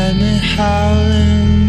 had me howling